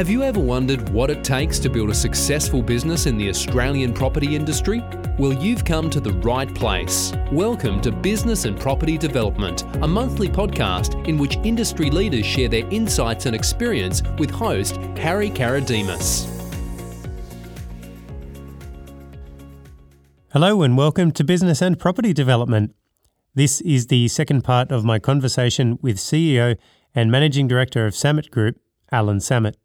Have you ever wondered what it takes to build a successful business in the Australian property industry? Well, you've come to the right place. Welcome to Business and Property Development, a monthly podcast in which industry leaders share their insights and experience with host Harry Karadimas. Hello, and welcome to Business and Property Development. This is the second part of my conversation with CEO and Managing Director of Sammut Group, Allen Sammut.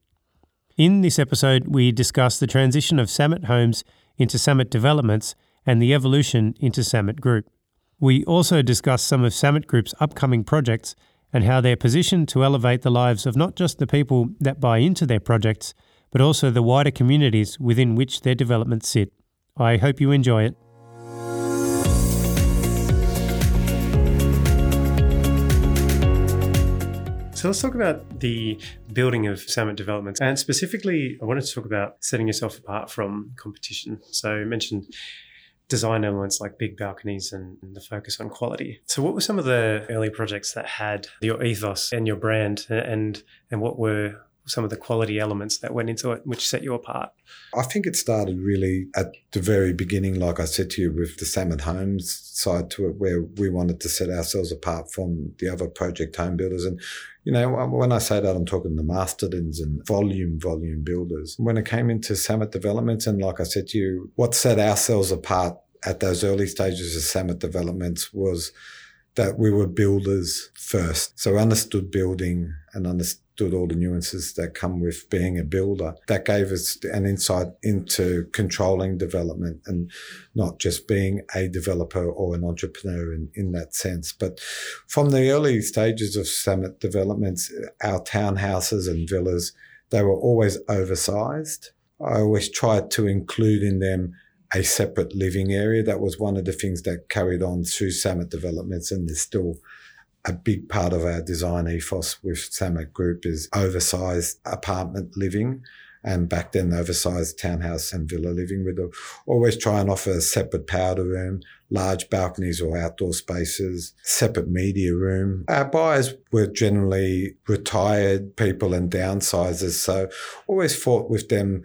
In this episode, we discuss the transition of Sammut Homes into Sammut Developments and the evolution into Sammut Group. We also discuss some of Sammut Group's upcoming projects and how they're positioned to elevate the lives of not just the people that buy into their projects, but also the wider communities within which their developments sit. I hope you enjoy it. So let's talk about the building of Sammut developments. And specifically, I wanted to talk about setting yourself apart from competition. So you mentioned design elements like big balconies and, the focus on quality. So what were some of the early projects that had your ethos and your brand and and what were some of the quality elements that went into it, which set you apart? I think it started really at the very beginning, like I said to you, with the Sammut Homes side to it, where we wanted to set ourselves apart from the other project home builders. And, you know, when I say that, I'm talking the Mastertons and volume, volume builders. When it came into Sammut developments, and like I said to you, what set ourselves apart at those early stages of Sammut developments was that we were builders first. So we understood building and understood all the nuances that come with being a builder. That gave us an insight into controlling development and not just being a developer or an entrepreneur in, in that sense. But from the early stages of Sammut developments, our townhouses and villas, they were always oversized. I always tried to include in them a separate living area. That was one of the things that carried on through Sammut developments and there's still a big part of our design ethos with Sammut Group is oversized apartment living. And back then, oversized townhouse and villa living. We'd always try and offer a separate powder room, large balconies or outdoor spaces, separate media room. Our buyers were generally retired people and downsizers. So always fought with them,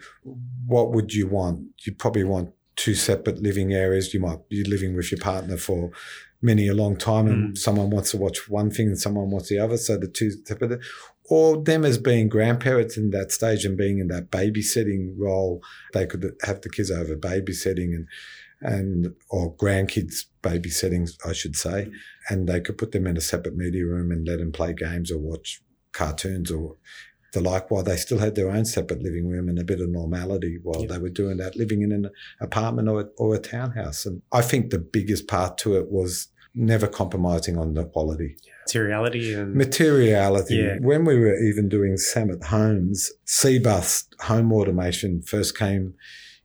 what would you want? You probably want two separate living areas. You might be living with your partner for many a long time and mm. someone wants to watch one thing and someone wants the other. So the two separate, or them as being grandparents in that stage and being in that babysitting role, they could have the kids over babysitting and, and, or grandkids babysitting, I should say. Mm. And they could put them in a separate media room and let them play games or watch cartoons or the like while they still had their own separate living room and a bit of normality while they were doing that, living in an apartment or, or a townhouse. And I think the biggest part to it was never compromising on the quality. Materiality and materiality. Yeah. When we were even doing Sammut Homes, Cbus home automation first came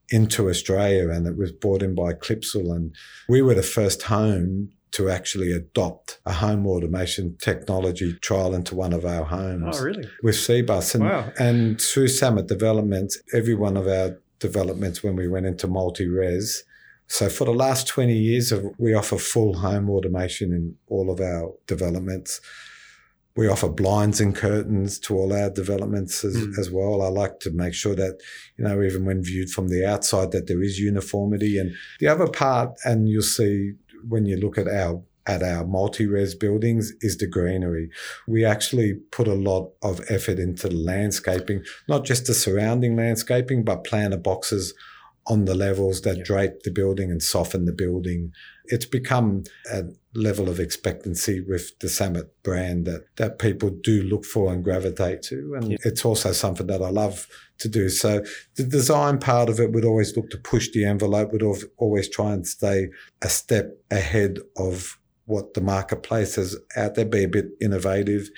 into Australia and it was brought in by Clipsal and we were the first home to actually adopt a home automation technology trial into one of our homes. Oh, really? With Cbus. And, wow. and through Sammut Developments, every one of our developments when we went into multi-res, so for the last 20 years, we offer full home automation in all of our developments. We offer blinds and curtains to all our developments as, mm. as, well. I like to make sure that, you know, even when viewed from the outside, that there is uniformity. And the other part, and you'll see when you look at our at our multi-res buildings is the greenery. We actually put a lot of effort into the landscaping, not just the surrounding landscaping, but planter boxes on the levels that drape the building and soften the building. It's become a level of expectancy with the Sammut brand that, that people do look for and gravitate to. And yeah. it's also something that I love to do. So the design part of it would always look to push the envelope, would always try and stay a step ahead of what the marketplace is out there, be a bit innovative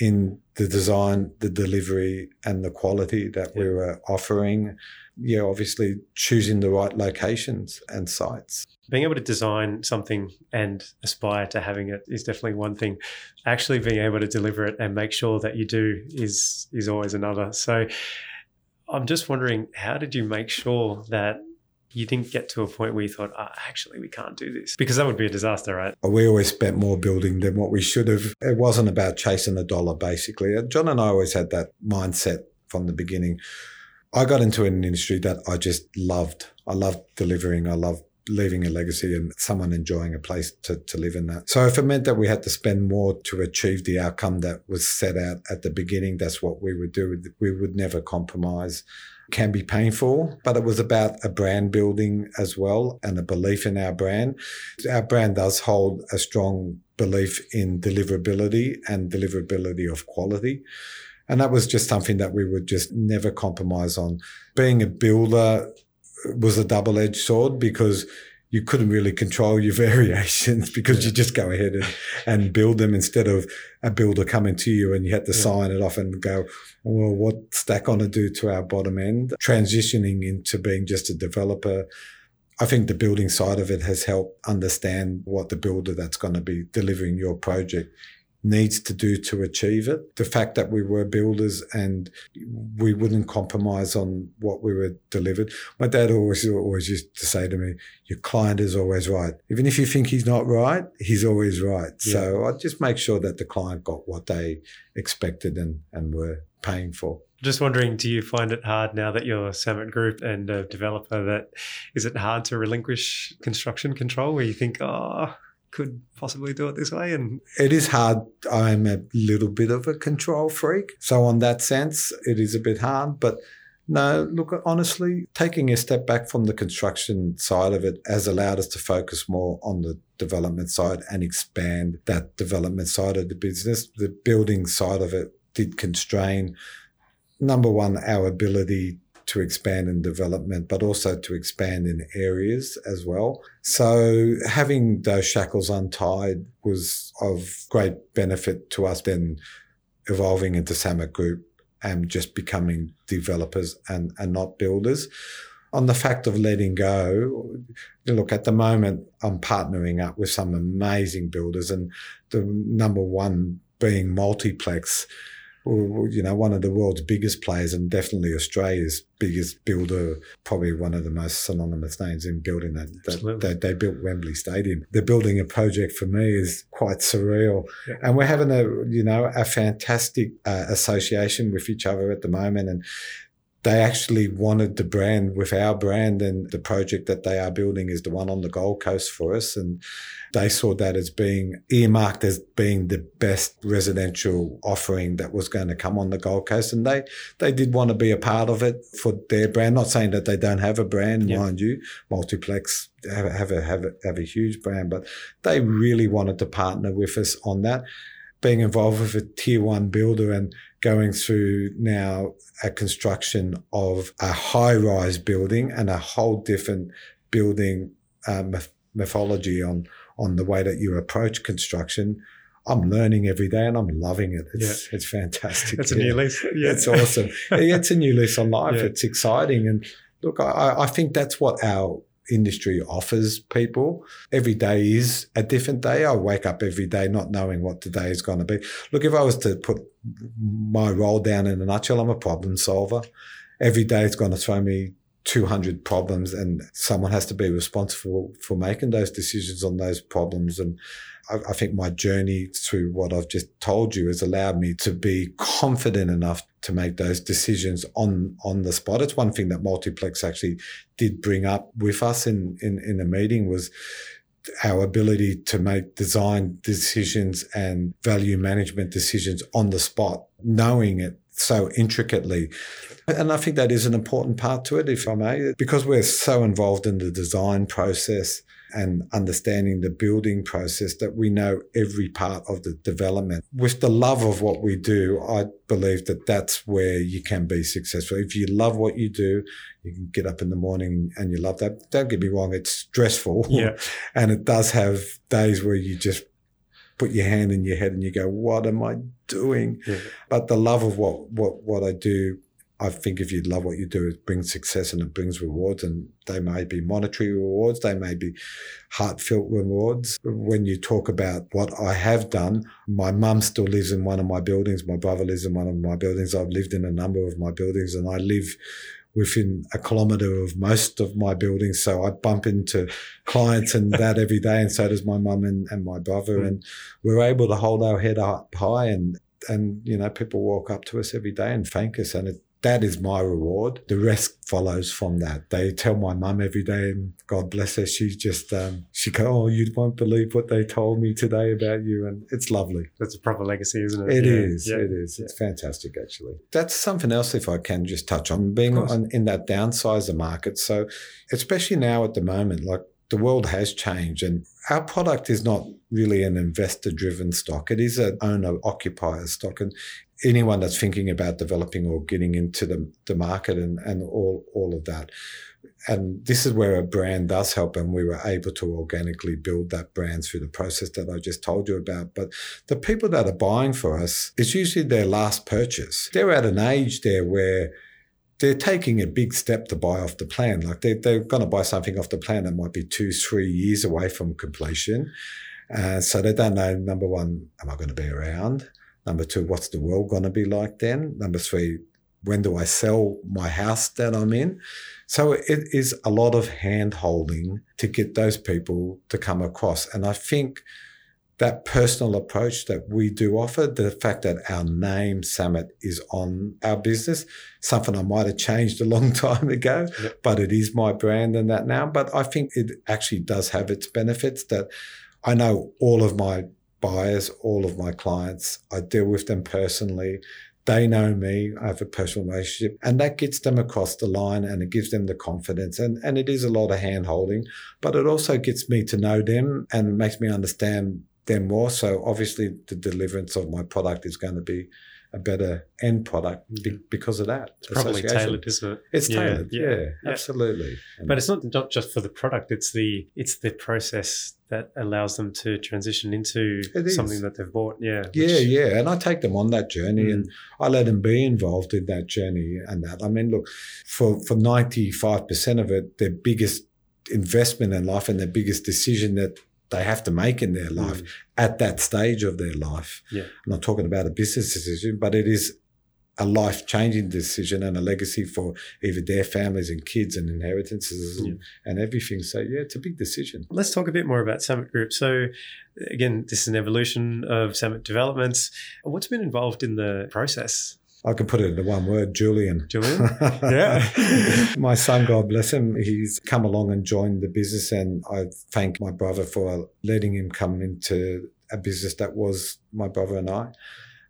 in the design, the delivery, and the quality that yeah. we were uh, offering. Yeah, obviously choosing the right locations and sites. Being able to design something and aspire to having it is definitely one thing. Actually, being able to deliver it and make sure that you do is is always another. So, I'm just wondering, how did you make sure that you didn't get to a point where you thought, oh, actually, we can't do this because that would be a disaster, right? We always spent more building than what we should have. It wasn't about chasing a dollar, basically. John and I always had that mindset from the beginning. I got into an industry that I just loved. I loved delivering. I loved leaving a legacy and someone enjoying a place to, to live in that. So if it meant that we had to spend more to achieve the outcome that was set out at the beginning, that's what we would do. We would never compromise. Can be painful, but it was about a brand building as well and a belief in our brand. Our brand does hold a strong belief in deliverability and deliverability of quality. And that was just something that we would just never compromise on. Being a builder was a double edged sword because you couldn't really control your variations because yeah. you just go ahead and, and build them instead of a builder coming to you and you had to yeah. sign it off and go, well, what's that going to do to our bottom end? Transitioning into being just a developer. I think the building side of it has helped understand what the builder that's going to be delivering your project needs to do to achieve it. The fact that we were builders and we wouldn't compromise on what we were delivered. My dad always always used to say to me, "Your client is always right. Even if you think he's not right, he's always right." Yeah. So I just make sure that the client got what they expected and and were paying for. Just wondering, do you find it hard now that you're a Sammut Group and a developer? That is it hard to relinquish construction control, where you think, oh could possibly do it this way and it is hard. I'm a little bit of a control freak. So on that sense it is a bit hard but no look honestly taking a step back from the construction side of it has allowed us to focus more on the development side and expand that development side of the business. The building side of it did constrain number one our ability to expand in development, but also to expand in areas as well. So having those shackles untied was of great benefit to us then evolving into Sammut Group and just becoming developers and, and not builders. On the fact of letting go, look, at the moment, I'm partnering up with some amazing builders, and the number one being Multiplex you know, one of the world's biggest players and definitely Australia's biggest builder, probably one of the most synonymous names in building that. that they, they, built Wembley Stadium. They're building a project for me is quite surreal. Yeah. And we're having a, you know, a fantastic uh, association with each other at the moment. And they actually wanted the brand with our brand and the project that they are building is the one on the Gold Coast for us. And they saw that as being earmarked as being the best residential offering that was going to come on the Gold Coast. And they, they did want to be a part of it for their brand. Not saying that they don't have a brand, yep. mind you, Multiplex have, have a, have a, have a huge brand, but they really wanted to partner with us on that being involved with a tier one builder and going through now a construction of a high rise building and a whole different building uh, mythology on on the way that you approach construction. I'm learning every day and I'm loving it. It's yeah. it's fantastic. It's yeah. a new lease. Yeah. It's awesome. it's a new lease on life. Yeah. It's exciting. And look, I, I think that's what our industry offers people. Every day is a different day. I wake up every day not knowing what today is going to be. Look, if I was to put my role down in a nutshell, I'm a problem solver. Every day is going to throw me 200 problems and someone has to be responsible for making those decisions on those problems. And I, I, think my journey through what I've just told you has allowed me to be confident enough to make those decisions on, on the spot. It's one thing that Multiplex actually did bring up with us in, in, in a meeting was our ability to make design decisions and value management decisions on the spot, knowing it so intricately. And I think that is an important part to it, if I may, because we're so involved in the design process and understanding the building process that we know every part of the development. With the love of what we do, I believe that that's where you can be successful. If you love what you do, you can get up in the morning and you love that. Don't get me wrong, it's stressful. Yeah. and it does have days where you just put your hand in your head and you go, what am I doing? Yeah. But the love of what, what, what I do, I think if you love what you do, it brings success and it brings rewards and they may be monetary rewards. They may be heartfelt rewards. When you talk about what I have done, my mum still lives in one of my buildings. My brother lives in one of my buildings. I've lived in a number of my buildings and I live within a kilometre of most of my buildings. So I bump into clients and that every day, and so does my mum and, and my brother. Mm. And we're able to hold our head up high, and and you know people walk up to us every day and thank us, and it that is my reward. The rest follows from that. They tell my mum every day, and God bless her, she's just, um, she go, oh, you won't believe what they told me today about you. And it's lovely. That's a proper legacy, isn't it? It yeah. is. Yeah. It is. It's fantastic, actually. That's something else, if I can just touch on, being on, in that downsizer market. So, especially now at the moment, like the world has changed and our product is not really an investor driven stock. It is an owner occupier stock. And anyone that's thinking about developing or getting into the, the market and, and all, all of that. And this is where a brand does help, and we were able to organically build that brand through the process that I just told you about. But the people that are buying for us, it's usually their last purchase. They're at an age there where they're taking a big step to buy off the plan. Like they, they're going to buy something off the plan that might be two, three years away from completion. Uh, so they don't know, number one, am I going to be around? Number two, what's the world going to be like then? Number three, when do I sell my house that I'm in? So it is a lot of hand holding to get those people to come across. And I think that personal approach that we do offer, the fact that our name Sammut is on our business, something I might have changed a long time ago, yep. but it is my brand and that now. But I think it actually does have its benefits that I know all of my buyers, all of my clients. I deal with them personally. They know me. I have a personal relationship and that gets them across the line and it gives them the confidence. And, and it is a lot of hand holding, but it also gets me to know them and makes me understand them more. So obviously the deliverance of my product is going to be a better end product be- because of that. It's probably tailored, isn't it? It's tailored, yeah, yeah, yeah. absolutely. But it's not not just for the product; it's the it's the process that allows them to transition into something that they've bought. Yeah, which... yeah, yeah. And I take them on that journey, mm. and I let them be involved in that journey. And that I mean, look, for for ninety five percent of it, their biggest investment in life and their biggest decision that they have to make in their life mm. at that stage of their life. Yeah. I'm not talking about a business decision, but it is a life changing decision and a legacy for either their families and kids and inheritances yeah. and, and, everything. So, yeah, it's a big decision. Let's talk a bit more about Sammut Group. So, again, this is an evolution of Sammut developments. What's been involved in the process? I can put it into one word, Julian. Julian? Yeah. my son, God bless him, he's come along and joined the business and I thank my brother for letting him come into a business that was my brother and I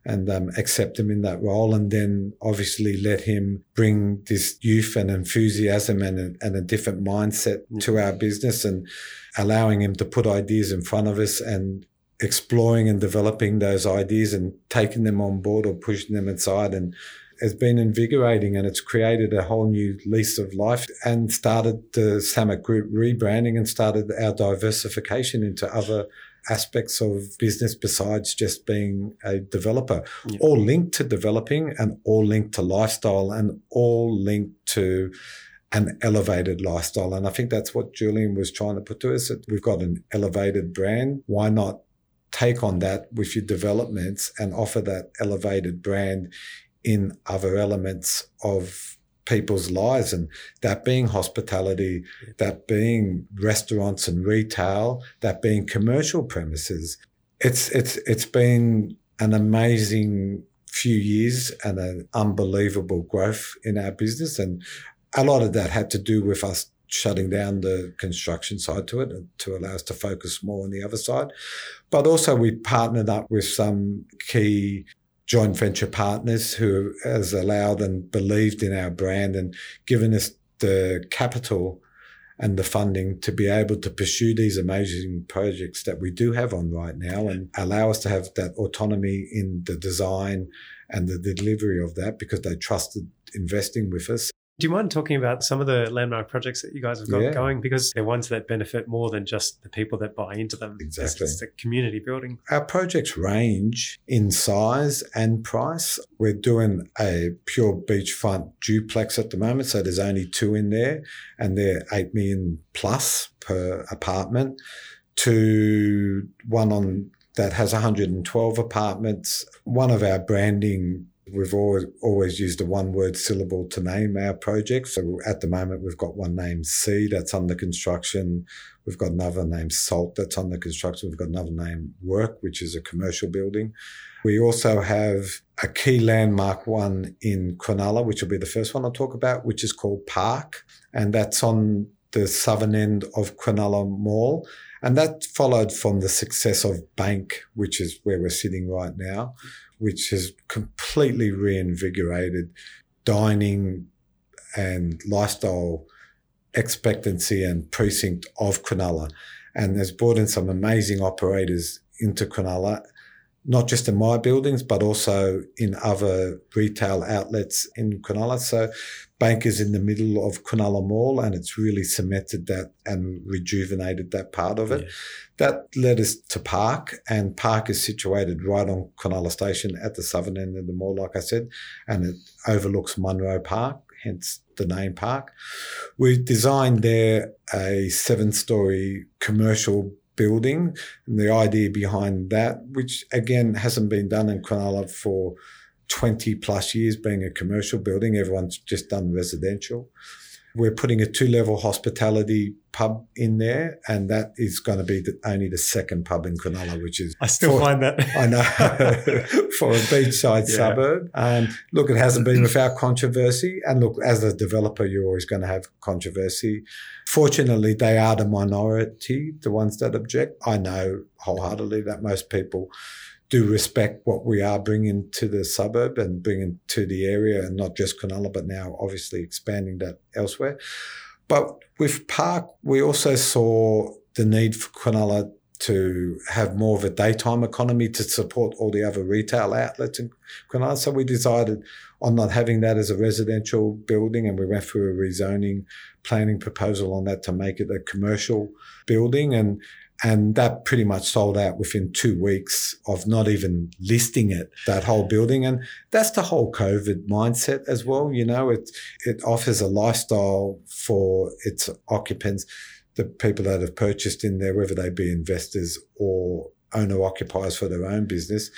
and um, accept him in that role and then obviously let him bring this youth and enthusiasm and a, and a different mindset to our business and allowing him to put ideas in front of us and exploring and developing those ideas and taking them on board or pushing them aside and has been invigorating and it's created a whole new lease of life and started the Sammut Group rebranding and started our diversification into other aspects of business besides just being a developer, yeah. all linked to developing and all linked to lifestyle and all linked to an elevated lifestyle. And I think that's what Julian was trying to put to us. That we've got an elevated brand. Why not take on that with your developments and offer that elevated brand in other elements of people's lives and that being hospitality that being restaurants and retail that being commercial premises. It's it's it's been an amazing few years and an unbelievable growth in our business and a lot of that had to do with us shutting down the construction side to it to allow us to focus more on the other side. But also we partnered up with some key joint venture partners who has allowed and believed in our brand and given us the capital and the funding to be able to pursue these amazing projects that we do have on right now and allow us to have that autonomy in the design and the delivery of that because they trusted investing with us. Do you mind talking about some of the landmark projects that you guys have got yeah. going? Because they're ones that benefit more than just the people that buy into them. Exactly. It's, the community building. Our projects range in size and price. We're doing a pure beachfront duplex at the moment, so there's only two in there, and they're 8 million plus per apartment, to one on that has 112 apartments. One of our branding We've always, always used a one word syllable to name our project. So at the moment, we've got one named C that's under construction. We've got another named Salt that's under construction. We've got another named Work, which is a commercial building. We also have a key landmark one in Cronulla, which will be the first one I'll talk about, which is called Park. And that's on the southern end of Cronulla Mall. And that followed from the success of Bank, which is where we're sitting right now, which has completely reinvigorated dining and lifestyle expectancy and precinct of Cronulla and has brought in some amazing operators into Cronulla not just in my buildings, but also in other retail outlets in Cronulla. So Bank is in the middle of Cronulla Mall and it's really cemented that and rejuvenated that part of it. Yeah. That led us to Park and Park is situated right on Cronulla Station at the southern end of the mall, like I said, and it overlooks Munro Park, hence the name Park. We designed there a seven story commercial building and the idea behind that, which again hasn't been done in Cronulla for 20 plus years being a commercial building. Everyone's just done residential. We're putting a two level hospitality pub in there, and that is going to be the, only the second pub in Cronulla, which is. I still for, find that. I know, for a beachside yeah. suburb. And look, it hasn't been without controversy. And look, as a developer, you're always going to have controversy. Fortunately, they are the minority, the ones that object. I know wholeheartedly that most people do respect what we are bringing to the suburb and bringing to the area, and not just Cronulla, but now obviously expanding that elsewhere. But with Park, we also saw the need for Cronulla to have more of a daytime economy to support all the other retail outlets in Cronulla. So we decided on not having that as a residential building, and we went through a rezoning planning proposal on that to make it a commercial building. And and that pretty much sold out within two weeks of not even listing it, that whole building. And that's the whole COVID mindset as well. You know, it, it offers a lifestyle for its occupants, the people that have purchased in there, whether they be investors or owner occupiers for their own business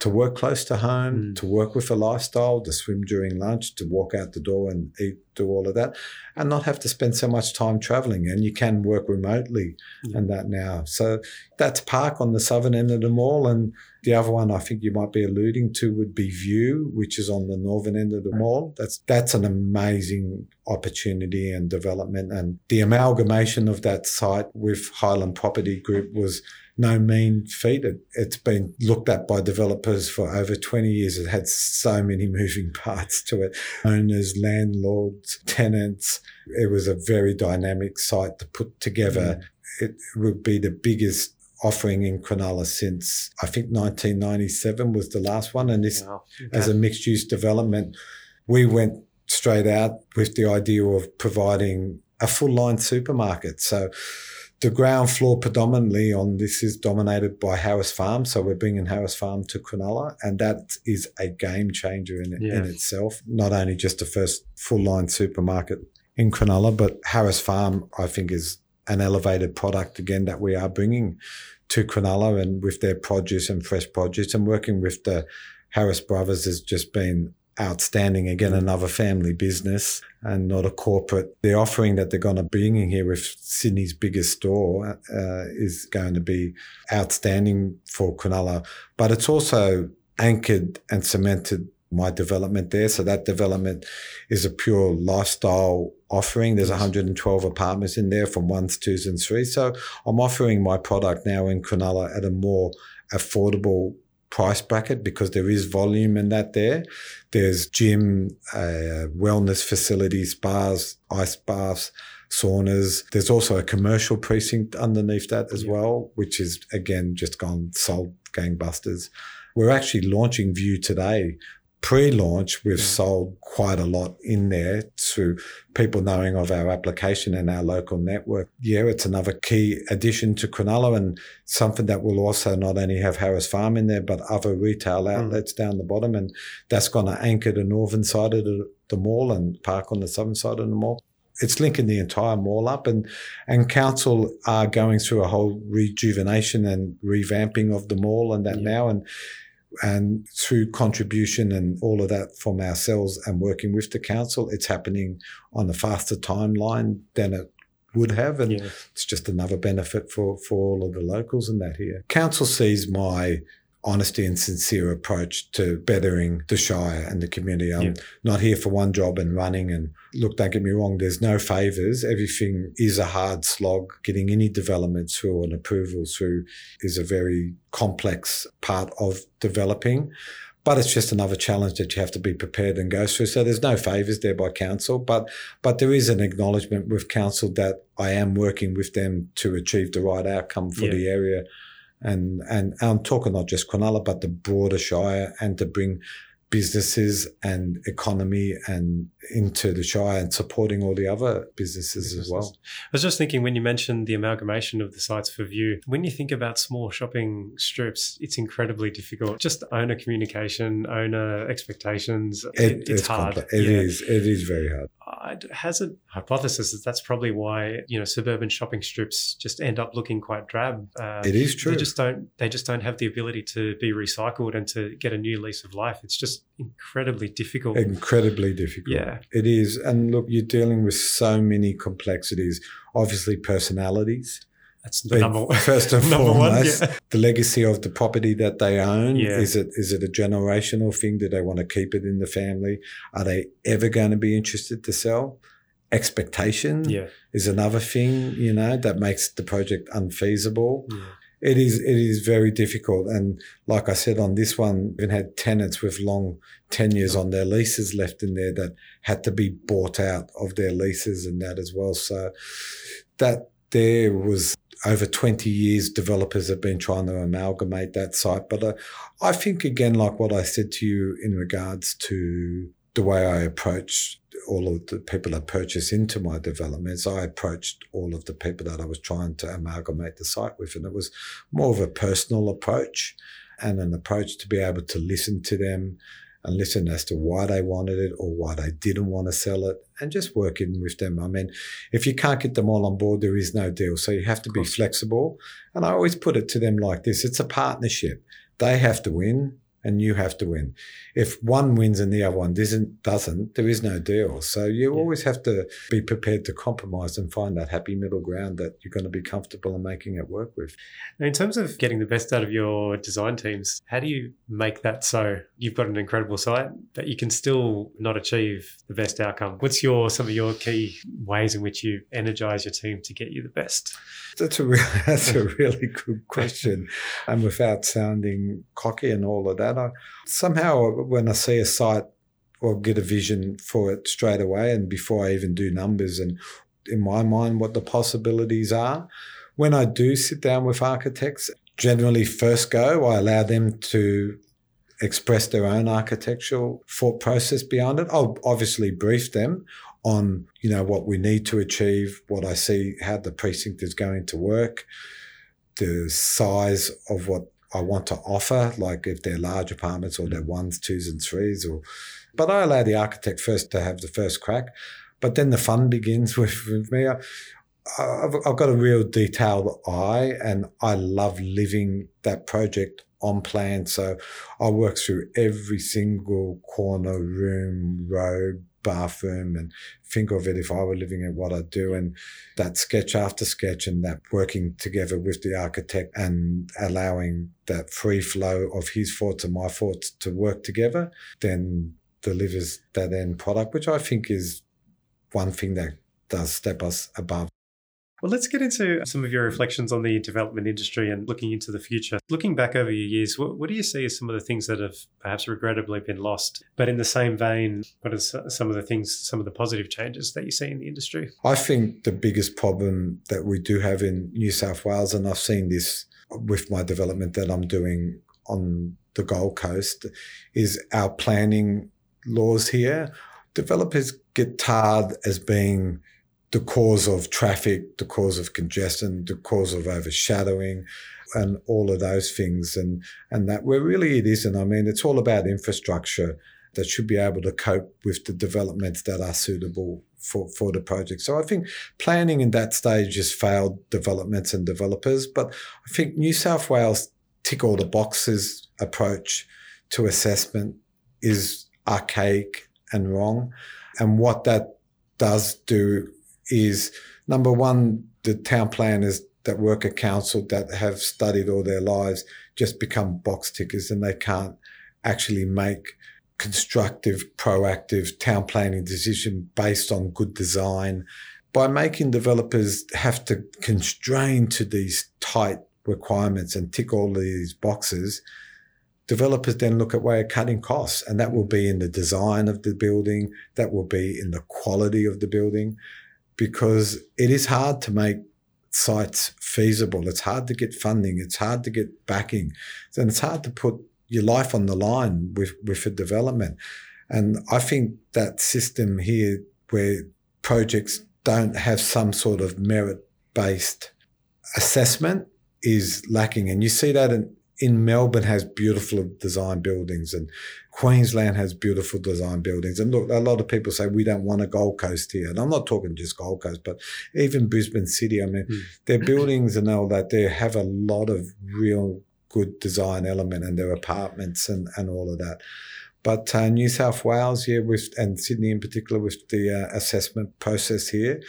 to work close to home, mm. to work with a lifestyle, to swim during lunch, to walk out the door and eat, do all of that, and not have to spend so much time traveling. And you can work remotely mm. and that now. So that's Park on the southern end of the mall. And the other one I think you might be alluding to would be View, which is on the northern end of the mall. That's that's an amazing opportunity and development. And the amalgamation of that site with Highland Property Group was no mean feat. It, has been looked at by developers for over 20 years. It had so many moving parts to it owners, landlords, tenants. It was a very dynamic site to put together. Mm. It would be the biggest offering in Cronulla since I think 1997 was the last one. And this, wow. okay. as a mixed use development, we went straight out with the idea of providing a full line supermarket. So the ground floor predominantly on this is dominated by Harris Farm. So we're bringing Harris Farm to Cronulla, and that is a game changer in, yeah. in itself. Not only just the first full line supermarket in Cronulla, but Harris Farm, I think, is an elevated product again that we are bringing to Cronulla and with their produce and fresh produce and working with the Harris brothers has just been outstanding. Again, another family business and not a corporate. The offering that they're going to bring in here with Sydney's biggest store uh, is going to be outstanding for Cronulla. But it's also anchored and cemented my development there. So that development is a pure lifestyle offering. There's 112 apartments in there from ones, twos, and threes. So I'm offering my product now in Cronulla at a more affordable price bracket because there is volume in that there. There's gym, uh, wellness facilities, spas, ice baths, saunas. There's also a commercial precinct underneath that as yeah. well, which is again just gone sold gangbusters. We're actually launching View today pre-launch, we've sold quite a lot in there to people knowing of our application and our local network. Yeah, it's another key addition to Cronulla and something that will also not only have Harris Farm in there, but other retail mm. outlets mm. down the bottom. And that's going to anchor the northern side of the, the mall and park on the southern side of the mall it's linking the entire mall up and and council are going through a whole rejuvenation and revamping of the mall and that yeah. now and And through contribution and all of that from ourselves and working with the council, it's happening on a faster timeline than it would have. And yeah. it's just another benefit for, for all of the locals and that here. Council sees my honesty and sincere approach to bettering the Shire and the community. I'm yeah. not here for one job and running. And look, don't get me wrong, there's no favours. Everything is a hard slog. Getting any development through and approval through is a very complex part of developing. But it's just another challenge that you have to be prepared and go through. So there's no favours there by council, but but there is an acknowledgement with council that I am working with them to achieve the right outcome for yeah. the area and and I'm talking not just Cronulla, but the broader Shire, and to bring businesses and economy and into the Shire and supporting all the other businesses, businesses, as well. I was just thinking when you mentioned the amalgamation of the sites for view, when you think about small shopping strips, it's incredibly difficult. Just owner communication, owner expectations, it, it, it's, it's, hard. Complex. It yeah. is. It is very hard. I has a hypothesis that that's probably why you know suburban shopping strips just end up looking quite drab. Uh, it is true. They just don't. They just don't have the ability to be recycled and to get a new lease of life. It's just incredibly difficult. Incredibly difficult. Yeah, it is. And look, you're dealing with so many complexities. Obviously, personalities. That's the number one. First and foremost, yeah. the legacy of the property that they own. Yeah. Is it is it a generational thing? Do they want to keep it in the family? Are they ever going to be interested to sell? Expectation yeah. is another thing, you know, that makes the project unfeasible. It is it is very difficult. And like I said on this one, we had tenants with long tenures on their leases left in there that had to be bought out of their leases and that as well. So that there was over 20 years, developers have been trying to amalgamate that site. But uh, I think, again, like what I said to you in regards to the way I approach all of the people that purchase into my developments, I approached all of the people that I was trying to amalgamate the site with. And it was more of a personal approach and an approach to be able to listen to them and listen as to why they wanted it or why they didn't want to sell it and just working with them. I mean, if you can't get them all on board, there is no deal. So you have to be flexible. And I always put it to them like this it's a partnership. They have to win and you have to win. If one wins and the other one doesn't, doesn't there is no deal. So you yeah. always have to be prepared to compromise and find that happy middle ground that you're going to be comfortable in making it work with. Now, in terms of getting the best out of your design teams, how do you make that so you've got an incredible site that you can still not achieve the best outcome? What's your some of your key ways in which you energize your team to get you the best? That's a re- that's a really good question, and without sounding cocky and all of that that. I, somehow, when I see a site or get a vision for it straight away, and before I even do numbers, and in my mind, what the possibilities are. When I do sit down with architects, generally first go, I allow them to express their own architectural thought process beyond it. I'll obviously brief them on, you know, what we need to achieve, what I see, how the precinct is going to work, the size of what I want to offer, like if they're large apartments or mm. they're ones, twos, and threes, or but I allow the architect first to have the first crack. But then the fun begins with, with me. I, I've, I've got a real detailed eye and I love living that project on plan. So I work through every single corner, room, row, bathroom and think of it if I were living in what I do and that sketch after sketch and that working together with the architect and allowing that free flow of his thoughts and my thoughts to work together, then delivers that end product, which I think is one thing that does step us above well, let's get into some of your reflections on the development industry and looking into the future. Looking back over your years, what, what, do you see as some of the things that have perhaps regrettably been lost? But in the same vein, what are some of the things, some of the positive changes that you see in the industry? I think the biggest problem that we do have in New South Wales, and I've seen this with my development that I'm doing on the Gold Coast, is our planning laws here. Developers get tarred as being the cause of traffic, the cause of congestion, the cause of overshadowing, and all of those things. And, and that where really it isn't. I mean, it's all about infrastructure that should be able to cope with the developments that are suitable for, for the project. So I think planning in that stage has failed developments and developers. But I think New South Wales tick all the boxes approach to assessment is archaic and wrong. And what that does do is number one, the town planners that work at council that have studied all their lives just become box tickers and they can't actually make constructive, proactive town planning decision based on good design. By making developers have to constrain to these tight requirements and tick all these boxes, developers then look at way of cutting costs and that will be in the design of the building that will be in the quality of the building because it is hard to make sites feasible. It's hard to get funding. It's hard to get backing. And it's hard to put your life on the line with with a development. And i think that system here where projects don't have some sort of merit based assessment is lacking. And you see that in in Melbourne has beautiful design buildings and Queensland has beautiful design buildings. And look, a lot of people say we don't want a Gold Coast here. And I'm not talking just Gold Coast, but even Brisbane City. I mean, mm. their buildings and all that, they have a lot of real good design element and their apartments and, and all of that. But uh, New South Wales, yeah, with and Sydney in particular, with the uh, assessment process here,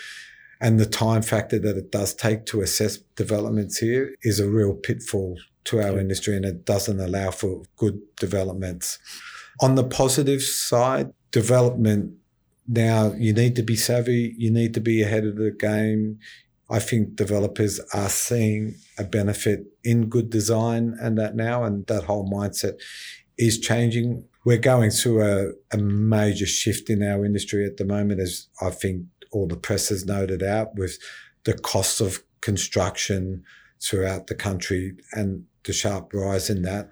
and the time factor that it does take to assess developments here is a real pitfall to our industry and it doesn't allow for good developments. On the positive side, development now you need to be savvy, you need to be ahead of the game. I think developers are seeing a benefit in good design and that now, and that whole mindset is changing. We're going through a, a major shift in our industry at the moment, as I think all the press has noted out, with the costs of construction throughout the country and the sharp rise in that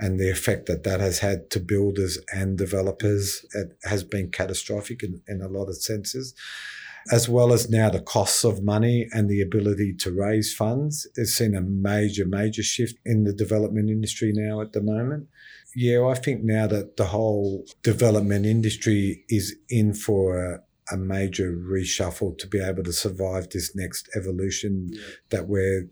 and the effect that that has had to builders and developers. It has been catastrophic in, in a lot of senses as well as now the costs of money and the ability to raise funds has seen a major major shift in the development industry now at the moment. Yeah i think now that the whole development industry is in for a, a major reshuffle to be able to survive this next evolution yeah. that we're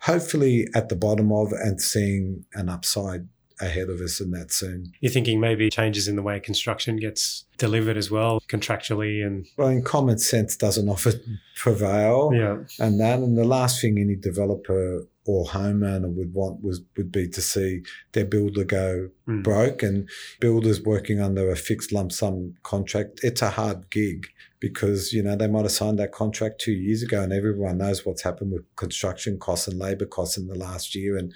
hopefully at the bottom of and seeing an upside ahead of us in that soon. You're thinking maybe changes in the way construction gets delivered as well, contractually and well, in common sense doesn't often prevail. Yeah. And that and the last thing any developer or homeowner would want was would be to see their builder go mm. broke and builders working under a fixed lump sum contract. It's a hard gig because you know they might have signed that contract two years ago, and everyone knows what's happened with construction costs and labour costs in the last year, and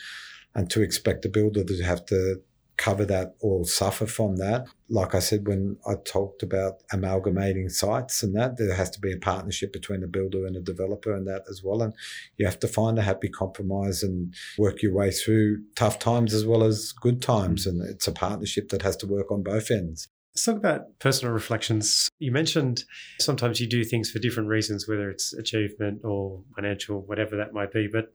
and to expect the builder to have to cover that or suffer from that. Like I said, when I talked about amalgamating sites and that, there has to be a partnership between the builder and a developer and that as well. And you have to find a happy compromise and work your way through tough times as well as good times. And it's a partnership that has to work on both ends. Let's talk about personal reflections. You mentioned sometimes you do things for different reasons, whether it's achievement or financial, whatever that might be. But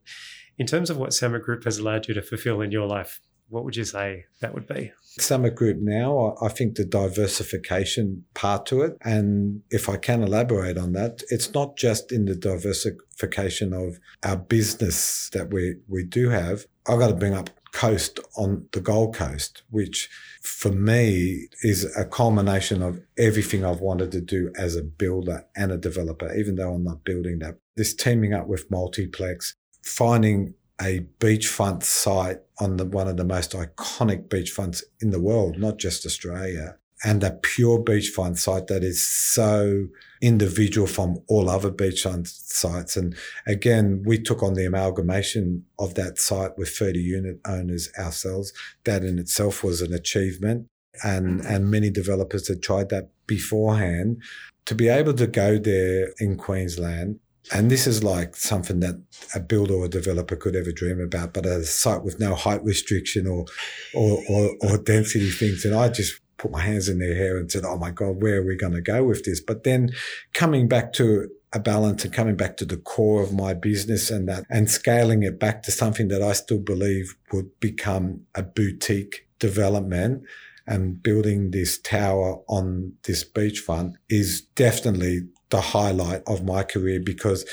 in terms of what Sammut Group has allowed you to fulfill in your life, what would you say that would be? Sammut Group now, I think the diversification part to it. And if I can elaborate on that, it's not just in the diversification of our business that we, we do have. I've got to bring up coast on the Gold Coast, which for me is a culmination of everything I've wanted to do as a builder and a developer, even though I'm not building that. This teaming up with Multiplex, finding a beachfront site on the, one of the most iconic beachfronts in the world, not just Australia, and a pure beachfront site that is so individual from all other beachfront sites. And again, we took on the amalgamation of that site with 30 unit owners ourselves. That in itself was an achievement. And, mm-hmm. and many developers had tried that beforehand. To be able to go there in Queensland and this is like something that a builder or a developer could ever dream about, but a site with no height restriction or, or, or, or density things. And I just put my hands in their hair and said, Oh my God, where are we going to go with this? But then coming back to a balance and coming back to the core of my business and that and scaling it back to something that I still believe would become a boutique development and building this tower on this beachfront is definitely the highlight of my career because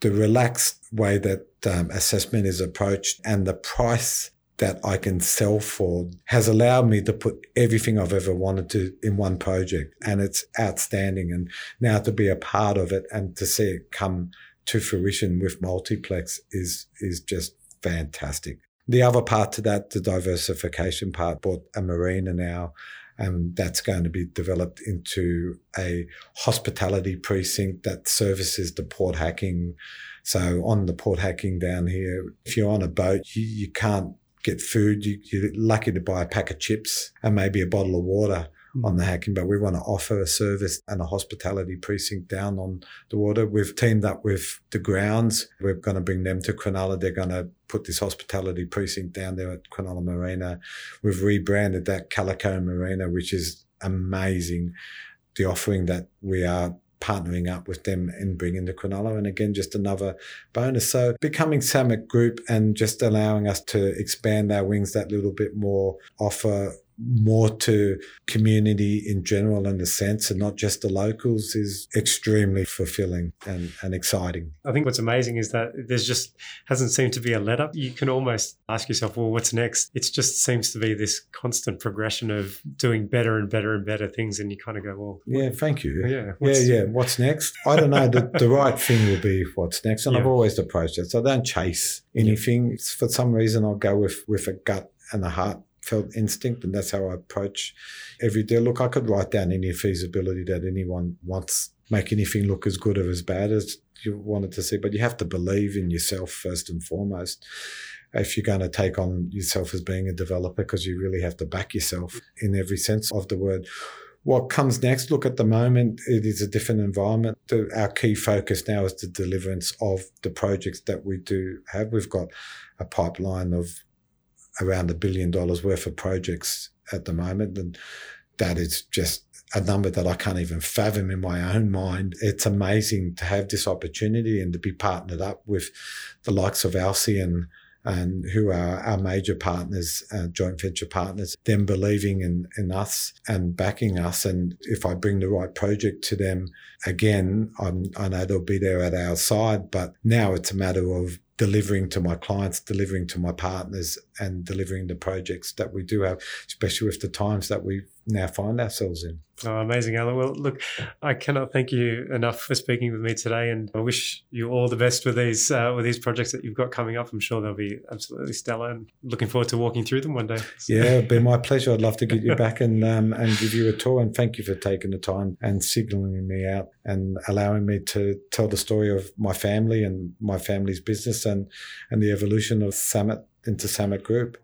the relaxed way that um, assessment is approached and the price that I can sell for has allowed me to put everything I've ever wanted to in one project. And it's outstanding. And now to be a part of it and to see it come to fruition with multiplex is, is just fantastic. The other part to that, the diversification part, bought a marina now and that's going to be developed into a hospitality precinct that services the Port Hacking. So on the Port Hacking down here, if you're on a boat, you, you can't get food. You, you're lucky to buy a pack of chips and maybe a bottle of water mm. on the hacking, but we want to offer a service and a hospitality precinct down on the water. We've teamed up with the grounds. We're going to bring them to Cronulla. They're going to put this hospitality precinct down there at Cronulla Marina. We've rebranded that Calico Marina, which is amazing. The offering that we are partnering up with them and bringing the Cronulla. And again, just another bonus. So becoming Sammut Group and just allowing us to expand our wings that little bit more, offer more to community in general in the sense and not just the locals is extremely fulfilling and, and exciting. I think what's amazing is that there's just hasn't seemed to be a let up. You can almost ask yourself, well, what's next? It just seems to be this constant progression of doing better and better and better things. And you kind of go, well, yeah, thank you. Yeah. Yeah. Yeah. What's next? I don't know. the, the right thing will be what's next. And yeah. I've always approached it. So I don't chase anything. Yeah. For some reason, I'll go with, with a gut and a heart felt instinct, and that's how I approach every day. Look, I could write down any feasibility that anyone wants, make anything look as good or as bad as you wanted to see, but you have to believe in yourself first and foremost. If you're going to take on yourself as being a developer, because you really have to back yourself in every sense of the word. What comes next? Look, at the moment, it is a different environment. Our key focus now is the deliverance of the projects that we do have. We've got a pipeline of around a billion dollars worth of projects at the moment. And that is just a number that I can't even fathom in my own mind. It's amazing to have this opportunity and to be partnered up with the likes of Alceon and who are our major partners, uh, joint venture partners, them believing in, in us and backing us. And if I bring the right project to them, again, I'm, I know they'll be there at our side, but now it's a matter of delivering to my clients, delivering to my partners, and delivering the projects that we do have, especially with the times that we now find ourselves in. Oh, amazing, Allen. Well, look, I cannot thank you enough for speaking with me today, and I wish you all the best with these uh, with these projects that you've got coming up. I'm sure they'll be absolutely stellar, and looking forward to walking through them one day. So. Yeah, it'd be my pleasure. I'd love to get you back and um, and give you a tour. And thank you for taking the time and signalling me out and allowing me to tell the story of my family and my family's business and and the evolution of Sammut into Sammut Group.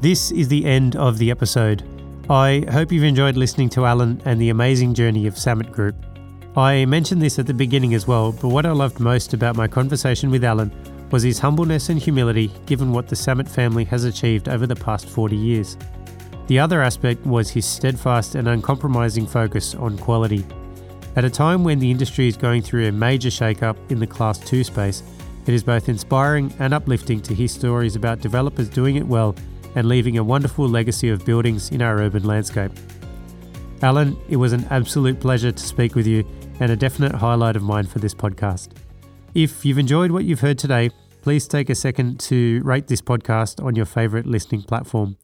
This is the end of the episode. I hope you've enjoyed listening to Allen and the amazing journey of Sammut Group. I mentioned this at the beginning as well, but what I loved most about my conversation with Allen was his humbleness and humility given what the Sammut family has achieved over the past 40 years. The other aspect was his steadfast and uncompromising focus on quality. At a time when the industry is going through a major shake-up in the Class 2 space, it is both inspiring and uplifting to hear stories about developers doing it well and leaving a wonderful legacy of buildings in our urban landscape. Allen, it was an absolute pleasure to speak with you and a definite highlight of mine for this podcast. If you've enjoyed what you've heard today, please take a second to rate this podcast on your favourite listening platform.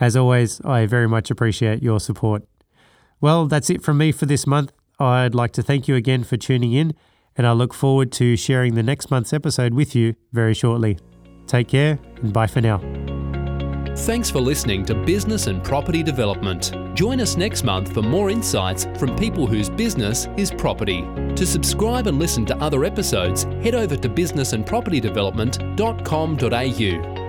As always, I very much appreciate your support. Well, that's it from me for this month. I'd like to thank you again for tuning in, and I look forward to sharing the next month's episode with you very shortly. Take care, and bye for now. Thanks for listening to Business and Property Development. Join us next month for more insights from people whose business is property. To subscribe and listen to other episodes, head over to businessandpropertydevelopment.com.au.